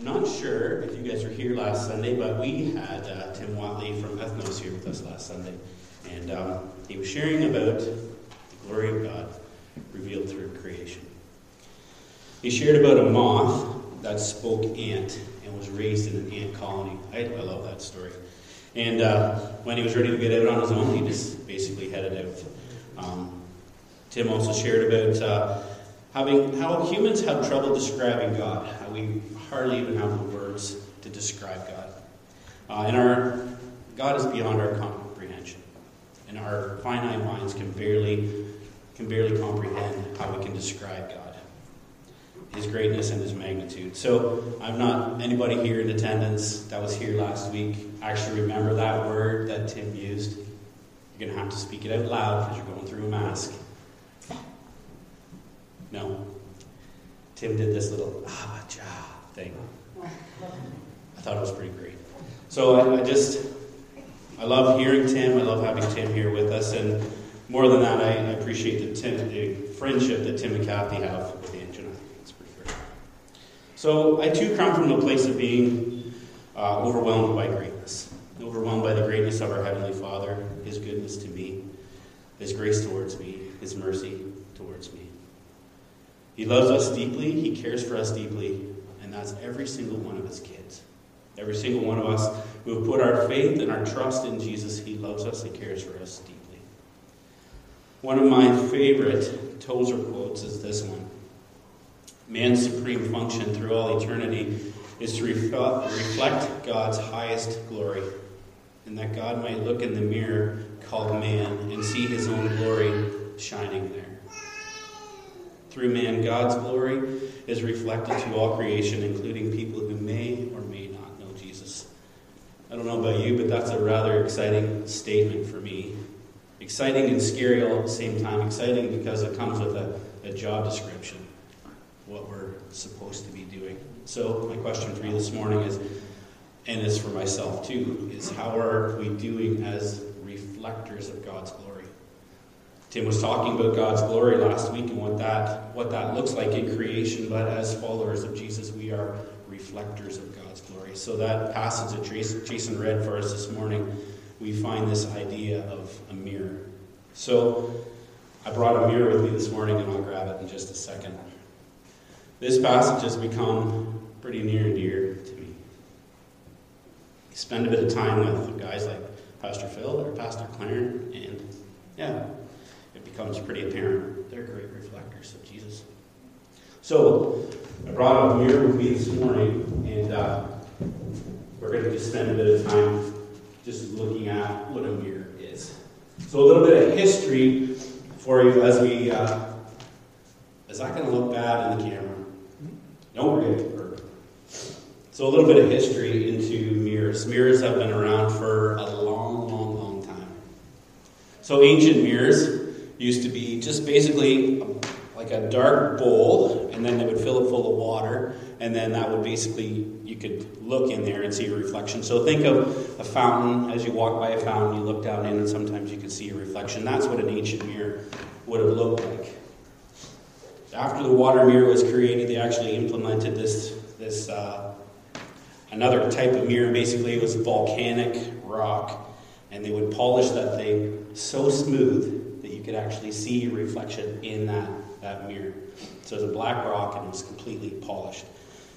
not sure if you guys were here last Sunday, but we had uh, Tim Watley from Ethnos here with us last Sunday. And um, he was sharing about the glory of God revealed through creation. He shared about a moth that spoke ant and was raised in an ant colony. I, I love that story. And uh, when he was ready to get out on his own, he just basically headed out. Um, Tim also shared about uh, having how humans have trouble describing God, how we hardly even have the words to describe God. Uh, and our God is beyond our comprehension, and our finite minds can barely can barely comprehend how we can describe God, His greatness and His magnitude. So I'm not anybody here in attendance that was here last week. Actually, remember that word that Tim used. You're going to have to speak it out loud because you're going through a mask. No. Tim did this little ah thing. I thought it was pretty great. So I, I, just, I love hearing Tim. I love having Tim here with us. And more than that, I, I appreciate the, Tim, the friendship that Tim and Kathy have with Angie. It's pretty great. So I too come from a place of being uh, overwhelmed by greatness. Overwhelmed by the greatness of our Heavenly Father, His goodness to me, His grace towards me, His mercy towards me. He loves us deeply, He cares for us deeply, and that's every single one of His kids. Every single one of us who have put our faith and our trust in Jesus, He loves us and cares for us deeply. One of my favorite Tozer quotes is this one Man's supreme function through all eternity is to reflect God's highest glory, and that God might look in the mirror called man and see his own glory shining there. Through man, God's glory is reflected to all creation, including people who may or may not know Jesus. I don't know about you, but that's a rather exciting statement for me. Exciting and scary all at the same time. Exciting because it comes with a, a job description, what we're supposed to be doing. So, my question for you this morning is, and is for myself too, is how are we doing as reflectors of God's glory? Tim was talking about God's glory last week and what that, what that looks like in creation, but as followers of Jesus, we are reflectors of God's glory. So, that passage that Jason read for us this morning, we find this idea of a mirror. So, I brought a mirror with me this morning, and I'll grab it in just a second. This passage has become pretty near and dear to me. Spend a bit of time with guys like Pastor Phil or Pastor Clarence, and yeah, becomes pretty apparent. They're great reflectors of Jesus. So, I brought a mirror with me this morning, and uh, we're going to just spend a bit of time just looking at what a mirror is. So, a little bit of history for you as we. Uh, is that going to look bad in the camera? Don't forget it. So, a little bit of history into mirrors. Mirrors have been around for a long, long, long time. So, ancient mirrors used to be just basically like a dark bowl, and then they would fill it full of water, and then that would basically, you could look in there and see a reflection. So think of a fountain. As you walk by a fountain, you look down in, and sometimes you could see a reflection. That's what an ancient mirror would have looked like. After the water mirror was created, they actually implemented this, this uh, another type of mirror. Basically, it was volcanic rock, and they would polish that thing so smooth could actually see a reflection in that, that mirror. So it's a black rock and it was completely polished.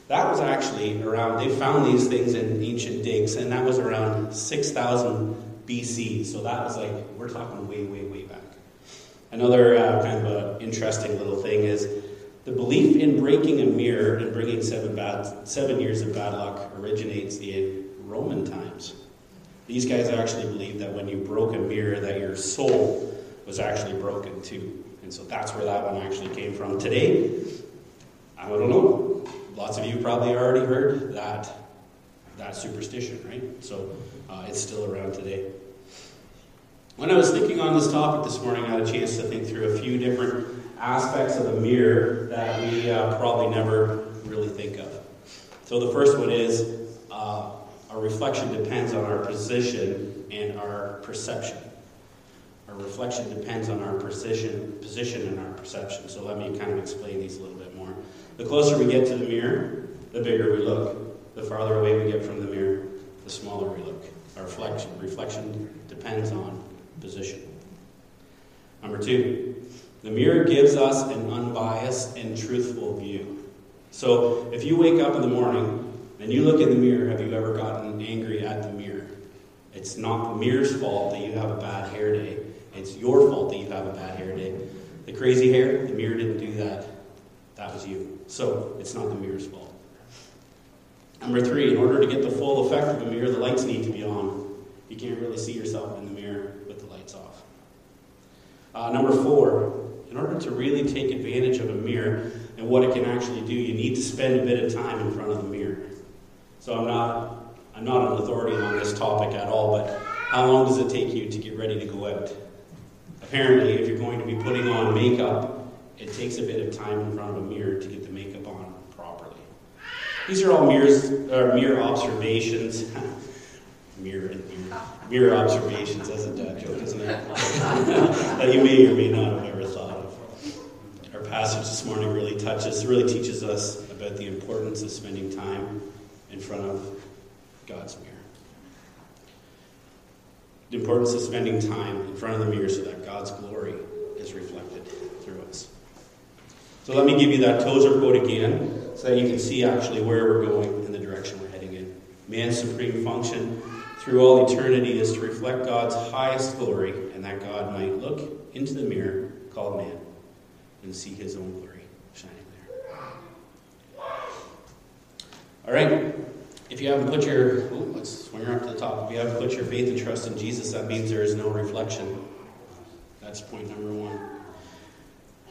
That was actually around, they found these things in ancient digs, and that was around 6000 BC. So that was like, we're talking way, way, way back. Another uh, kind of interesting little thing is the belief in breaking a mirror and bringing seven, bad, seven years of bad luck originates in Roman times. These guys actually believed that when you broke a mirror, that your soul was actually broken too. And so that's where that one actually came from. Today, I don't know. Lots of you probably already heard that that superstition, right? So uh, it's still around today. When I was thinking on this topic this morning, I had a chance to think through a few different aspects of the mirror that we uh, probably never really think of. So the first one is uh, our reflection depends on our position and our perception. Our reflection depends on our position, position and our perception. So let me kind of explain these a little bit more. The closer we get to the mirror, the bigger we look. the farther away we get from the mirror, the smaller we look. Our reflection, reflection depends on position. Number two, the mirror gives us an unbiased and truthful view. So if you wake up in the morning and you look in the mirror, have you ever gotten angry at the mirror? It's not the mirror's fault that you have a bad hair day. It's your fault that you have a bad hair day. The crazy hair, the mirror didn't do that. That was you. So it's not the mirror's fault. Number three, in order to get the full effect of a mirror, the lights need to be on. You can't really see yourself in the mirror with the lights off. Uh, number four, in order to really take advantage of a mirror and what it can actually do, you need to spend a bit of time in front of the mirror. So I'm not I'm not an authority on this topic at all, but how long does it take you to get ready to go out? Apparently, if you're going to be putting on makeup, it takes a bit of time in front of a mirror to get the makeup on properly. These are all mirrors, or mirror observations. mirror mirror. Mirror observations, that's a dad joke, isn't it? that you may or may not have ever thought of. Our passage this morning really touches, really teaches us about the importance of spending time in front of God's mirror. The importance of spending time in front of the mirror so that God's glory is reflected through us. So let me give you that Tozer quote again so that you can see actually where we're going and the direction we're heading in. Man's supreme function through all eternity is to reflect God's highest glory and that God might look into the mirror called man and see his own glory shining there. All right. If you haven't put your, ooh, let's swing her up to the top. If you haven't put your faith and trust in Jesus, that means there is no reflection. That's point number one.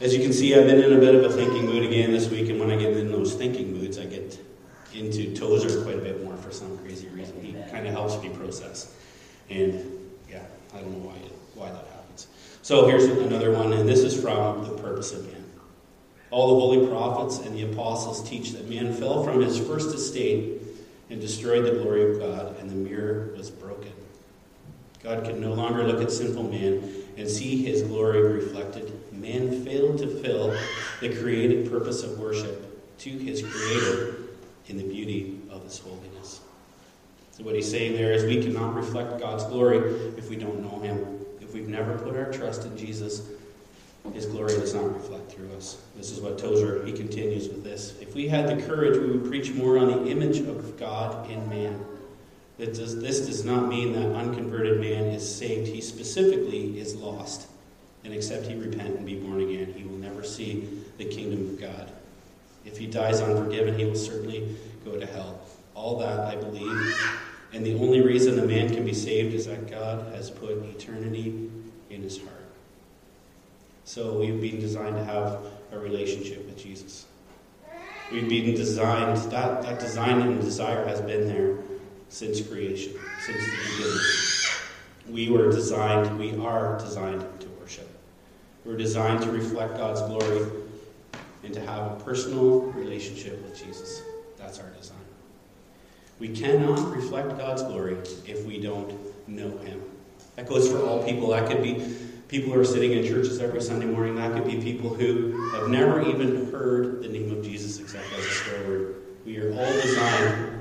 As you can see, I've been in a bit of a thinking mood again this week, and when I get in those thinking moods, I get into Tozer quite a bit more for some crazy reason. He kind of helps me process. And yeah, I don't know why, why that happens. So here's another one, and this is from The Purpose of Man. All the holy prophets and the apostles teach that man fell from his first estate and destroyed the glory of God, and the mirror was broken. God could no longer look at sinful man and see his glory reflected. Man failed to fill the created purpose of worship to his Creator in the beauty of his holiness. So, what he's saying there is we cannot reflect God's glory if we don't know him. If we've never put our trust in Jesus, his glory does not reflect through us. This is what Tozer, he continues with this. If we had the courage, we would preach more on the image of God in man. That Does, this does not mean that unconverted man is saved. He specifically is lost. And except he repent and be born again, he will never see the kingdom of God. If he dies unforgiven, he will certainly go to hell. All that I believe. And the only reason a man can be saved is that God has put eternity in his heart. So we've been designed to have a relationship with Jesus. We've been designed, that, that design and desire has been there since creation, since the beginning. We were designed, we are designed to worship. We're designed to reflect God's glory and to have a personal relationship with Jesus. That's our design. We cannot reflect God's glory if we don't know Him. That goes for all people. That could be people who are sitting in churches every Sunday morning. That could be people who have never even heard the name of Jesus except as a swear word. We are all designed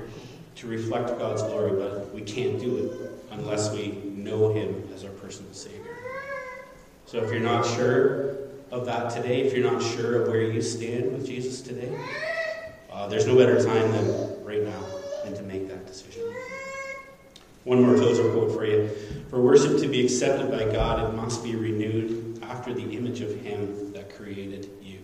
to reflect God's glory, but we can't do it unless we know Him as our personal Savior. So if you're not sure of that today, if you're not sure of where you stand with Jesus today, uh, there's no better time than right now than to make that decision. One more Tozer quote for you. For worship to be accepted by God, it must be renewed after the image of Him that created you.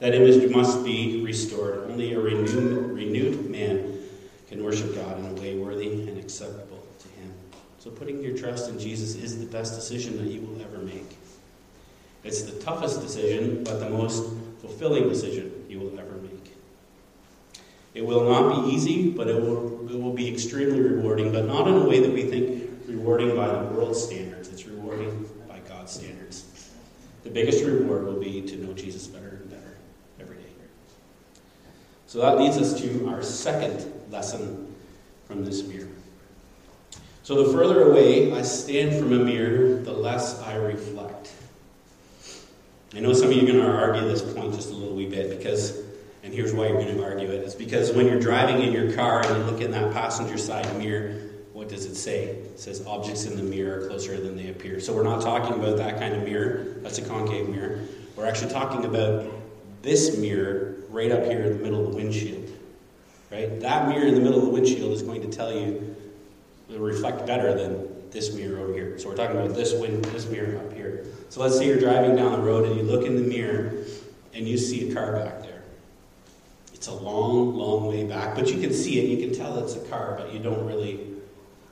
That image must be restored. Only a renewed, renewed man can worship God in a way worthy and acceptable to Him. So, putting your trust in Jesus is the best decision that you will ever make. It's the toughest decision, but the most fulfilling decision you will ever make. It will not be easy, but it will, it will be extremely rewarding, but not in a way that we think rewarding by the world's standards, it's rewarding by God's standards. The biggest reward will be to know Jesus better and better every day. So that leads us to our second lesson from this mirror. So the further away I stand from a mirror, the less I reflect. I know some of you are going to argue this point just a little wee bit because And here's why you're going to argue it. It's because when you're driving in your car and you look in that passenger side mirror, what does it say? It says objects in the mirror are closer than they appear. So we're not talking about that kind of mirror. That's a concave mirror. We're actually talking about this mirror right up here in the middle of the windshield. Right? That mirror in the middle of the windshield is going to tell you it'll reflect better than this mirror over here. So we're talking about this wind, this mirror up here. So let's say you're driving down the road and you look in the mirror and you see a car back there. It's a long, long way back, but you can see it. You can tell it's a car, but you don't really,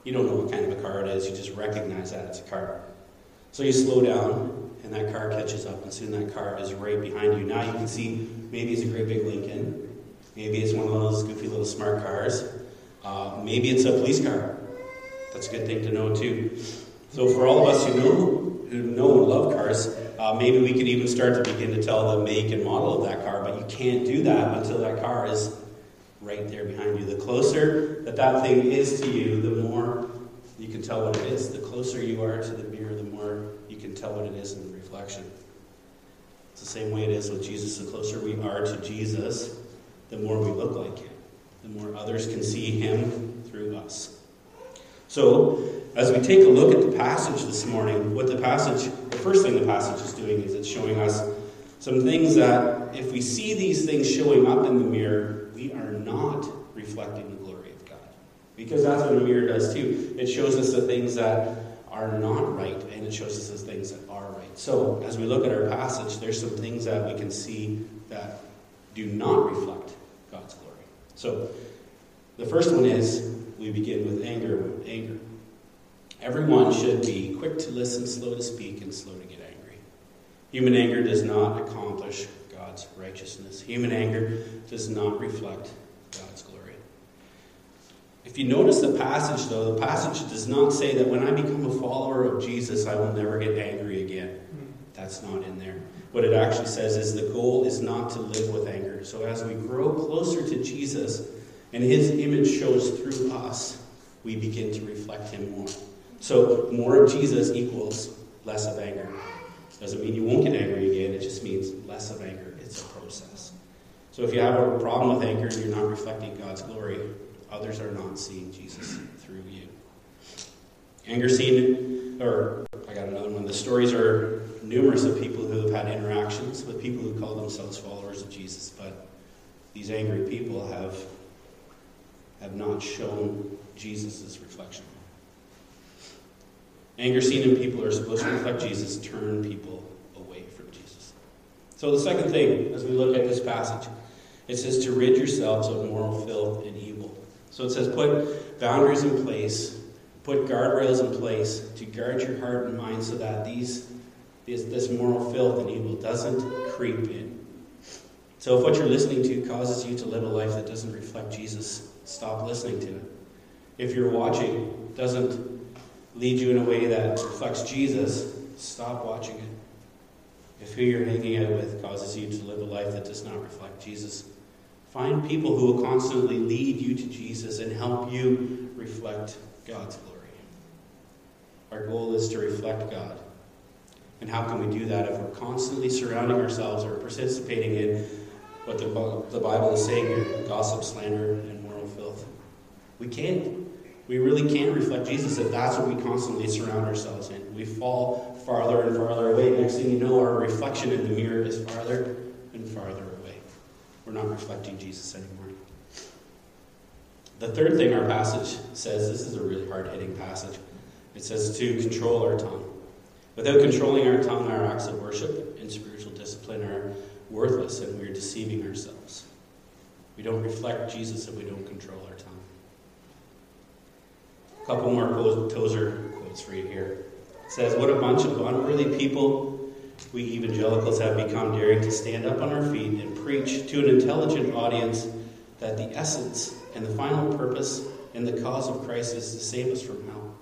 you don't know what kind of a car it is. You just recognize that it's a car. So you slow down, and that car catches up, and soon that car is right behind you. Now you can see maybe it's a great big Lincoln, maybe it's one of those goofy little smart cars, uh, maybe it's a police car. That's a good thing to know too. So for all of us who know who know and love cars, uh, maybe we could even start to begin to tell the make and model of that car, but you can't do that until that car is right there behind you. The closer that that thing is to you, the more you can tell what it is. The closer you are to the mirror, the more you can tell what it is in the reflection. It's the same way it is with Jesus. The closer we are to Jesus, the more we look like Him, the more others can see Him through us. So, as we take a look at the passage this morning, what the passage, the first thing the passage is doing is it's showing us some things that if we see these things showing up in the mirror, we are not reflecting the glory of God. Because that's what a mirror does too. It shows us the things that are not right, and it shows us the things that are right. So, as we look at our passage, there's some things that we can see that do not reflect God's glory. So, the first one is we begin with anger. Anger. Everyone should be quick to listen, slow to speak, and slow to get angry. Human anger does not accomplish God's righteousness. Human anger does not reflect God's glory. If you notice the passage, though, the passage does not say that when I become a follower of Jesus, I will never get angry again. That's not in there. What it actually says is the goal is not to live with anger. So as we grow closer to Jesus and his image shows through us, we begin to reflect him more. So more of Jesus equals less of anger. Doesn't mean you won't get angry again, it just means less of anger. It's a process. So if you have a problem with anger and you're not reflecting God's glory, others are not seeing Jesus through you. Anger seen, or I got another one. The stories are numerous of people who have had interactions with people who call themselves followers of Jesus, but these angry people have have not shown Jesus' reflection. Anger seen in people are supposed to reflect Jesus, turn people away from Jesus. So, the second thing, as we look at this passage, it says to rid yourselves of moral filth and evil. So it says put boundaries in place, put guardrails in place to guard your heart and mind so that these, this, this moral filth and evil doesn't creep in. So if what you're listening to causes you to live a life that doesn't reflect Jesus, stop listening to it. If you're watching doesn't lead you in a way that reflects Jesus, stop watching it. If who you're hanging out with causes you to live a life that does not reflect Jesus, find people who will constantly lead you to Jesus and help you reflect God's glory. Our goal is to reflect God. And how can we do that if we're constantly surrounding ourselves or participating in what the, the Bible is saying here gossip, slander, and moral filth? We can't. We really can't reflect Jesus if that's what we constantly surround ourselves in. We fall farther and farther away. Next thing you know, our reflection in the mirror is farther and farther away. We're not reflecting Jesus anymore. The third thing our passage says this is a really hard hitting passage. It says to control our tongue. Without controlling our tongue, our acts of worship and spiritual discipline are worthless and we're deceiving ourselves. We don't reflect Jesus if we don't control our tongue. Couple more Tozer quotes for you here. It says, What a bunch of unworthy people we evangelicals have become, daring to stand up on our feet and preach to an intelligent audience that the essence and the final purpose and the cause of Christ is to save us from hell.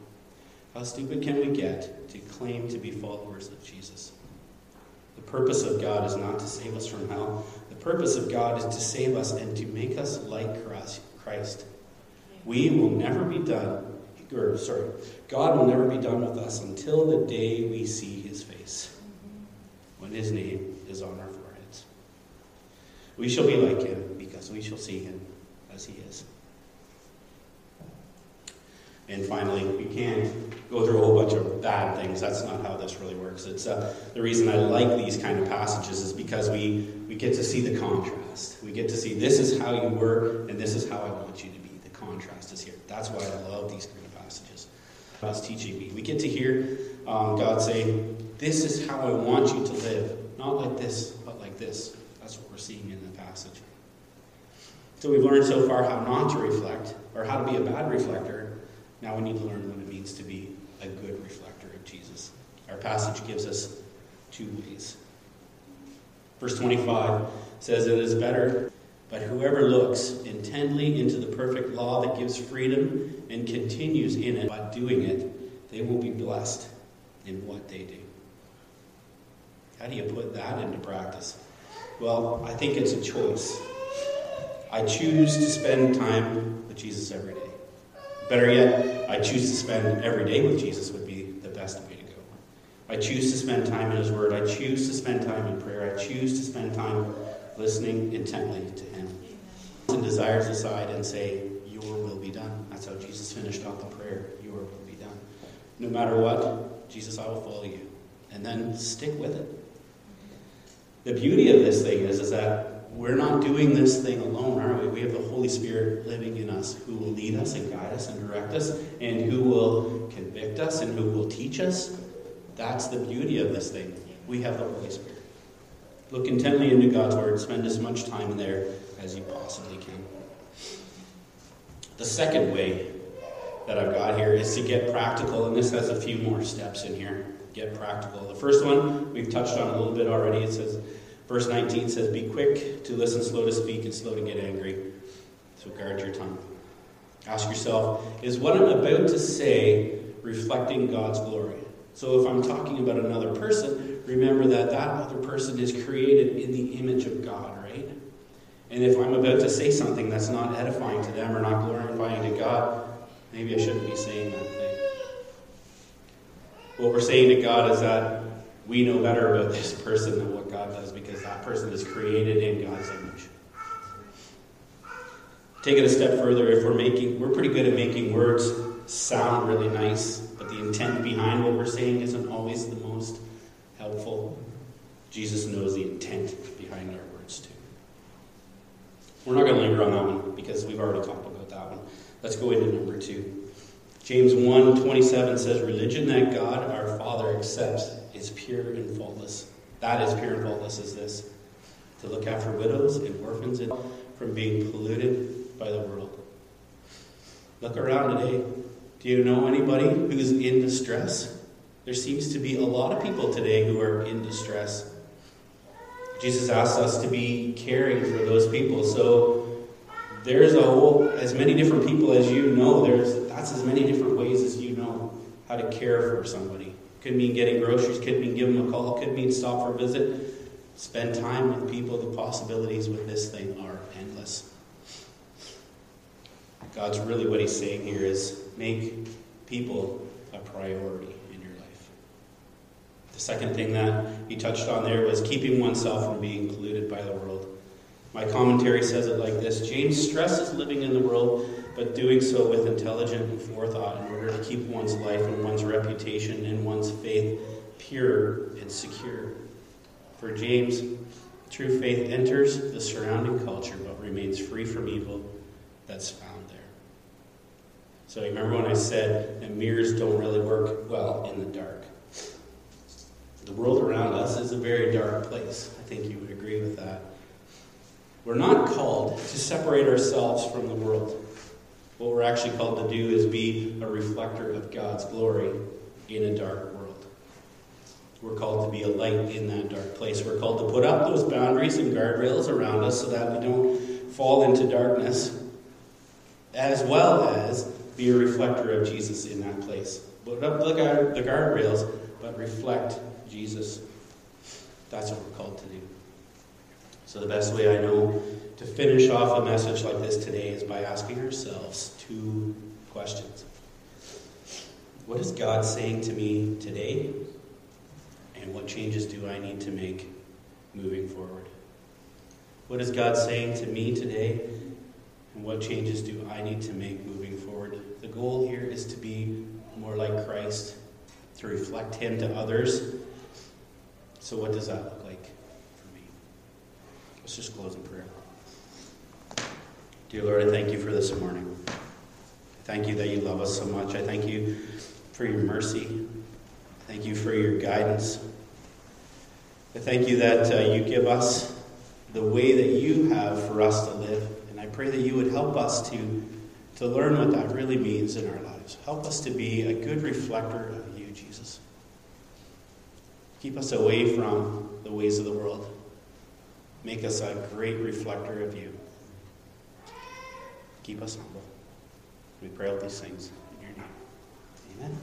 How stupid can we get to claim to be followers of Jesus? The purpose of God is not to save us from hell. The purpose of God is to save us and to make us like Christ. We will never be done or sorry, God will never be done with us until the day we see his face, when his name is on our foreheads. We shall be like him because we shall see him as he is. And finally, we can't go through a whole bunch of bad things. That's not how this really works. It's uh, the reason I like these kind of passages is because we, we get to see the contrast. We get to see this is how you were, and this is how I want you to be. The contrast is here. That's why I love these kind. God's teaching me. We get to hear um, God say, This is how I want you to live. Not like this, but like this. That's what we're seeing in the passage. So we've learned so far how not to reflect, or how to be a bad reflector. Now we need to learn what it means to be a good reflector of Jesus. Our passage gives us two ways. Verse 25 says, It is better, but whoever looks intently into the perfect law that gives freedom and continues in it by doing it, they will be blessed in what they do. How do you put that into practice? Well, I think it's a choice. I choose to spend time with Jesus every day. Better yet, I choose to spend every day with Jesus would be the best way to go. I choose to spend time in His Word. I choose to spend time in prayer. I choose to spend time listening intently to Him. And desires aside and say, Your will be done. That's how Jesus finished off the prayer. Your will be done. No matter what, Jesus, I will follow you. And then stick with it. The beauty of this thing is, is that we're not doing this thing alone, are we? We have the Holy Spirit living in us who will lead us and guide us and direct us and who will convict us and who will teach us. That's the beauty of this thing. We have the Holy Spirit. Look intently into God's Word. Spend as much time there as you possibly can. The second way that I've got here is to get practical, and this has a few more steps in here. Get practical. The first one we've touched on a little bit already. It says, Verse 19 says, Be quick to listen, slow to speak, and slow to get angry. So guard your tongue. Ask yourself, is what I'm about to say reflecting God's glory? So if I'm talking about another person, remember that that other person is created in the image of God, right? And if I'm about to say something that's not edifying to them or not glorifying to God, maybe I shouldn't be saying that thing. What we're saying to God is that we know better about this person than what God does because that person is created in God's image. Take it a step further, if we're making, we're pretty good at making words sound really nice, but the intent behind what we're saying isn't always the most helpful. Jesus knows the intent behind our words too. We're not going to linger on that one because we've already talked about that one. Let's go into number two. James 1 27 says, Religion that God our Father accepts is pure and faultless. That is pure and faultless is this to look after widows and orphans from being polluted by the world. Look around today. Do you know anybody who's in distress? There seems to be a lot of people today who are in distress. Jesus asks us to be caring for those people. So there's a whole as many different people as you know. There's that's as many different ways as you know how to care for somebody. Could mean getting groceries, could mean giving them a call, could mean stop for a visit. Spend time with people. The possibilities with this thing are endless. God's really what he's saying here is make people a priority. The second thing that he touched on there was keeping oneself from being polluted by the world. My commentary says it like this James stresses living in the world, but doing so with intelligent forethought in order to keep one's life and one's reputation and one's faith pure and secure. For James, true faith enters the surrounding culture but remains free from evil that's found there. So you remember when I said that mirrors don't really work well in the dark? The world around us is a very dark place. I think you would agree with that. We're not called to separate ourselves from the world. What we're actually called to do is be a reflector of God's glory in a dark world. We're called to be a light in that dark place. We're called to put up those boundaries and guardrails around us so that we don't fall into darkness, as well as be a reflector of Jesus in that place. Put up the, the guardrails, but reflect Jesus. That's what we're called to do. So, the best way I know to finish off a message like this today is by asking ourselves two questions What is God saying to me today? And what changes do I need to make moving forward? What is God saying to me today? And what changes do I need to make moving forward? The goal here is to be more like Christ, to reflect Him to others. So, what does that look like for me? Let's just close in prayer. Dear Lord, I thank you for this morning. I thank you that you love us so much. I thank you for your mercy. Thank you for your guidance. I thank you that uh, you give us the way that you have for us to live. And I pray that you would help us to, to learn what that really means in our lives. Help us to be a good reflector of you, Jesus. Keep us away from the ways of the world. Make us a great reflector of you. Keep us humble. We pray all these things in your name. Amen.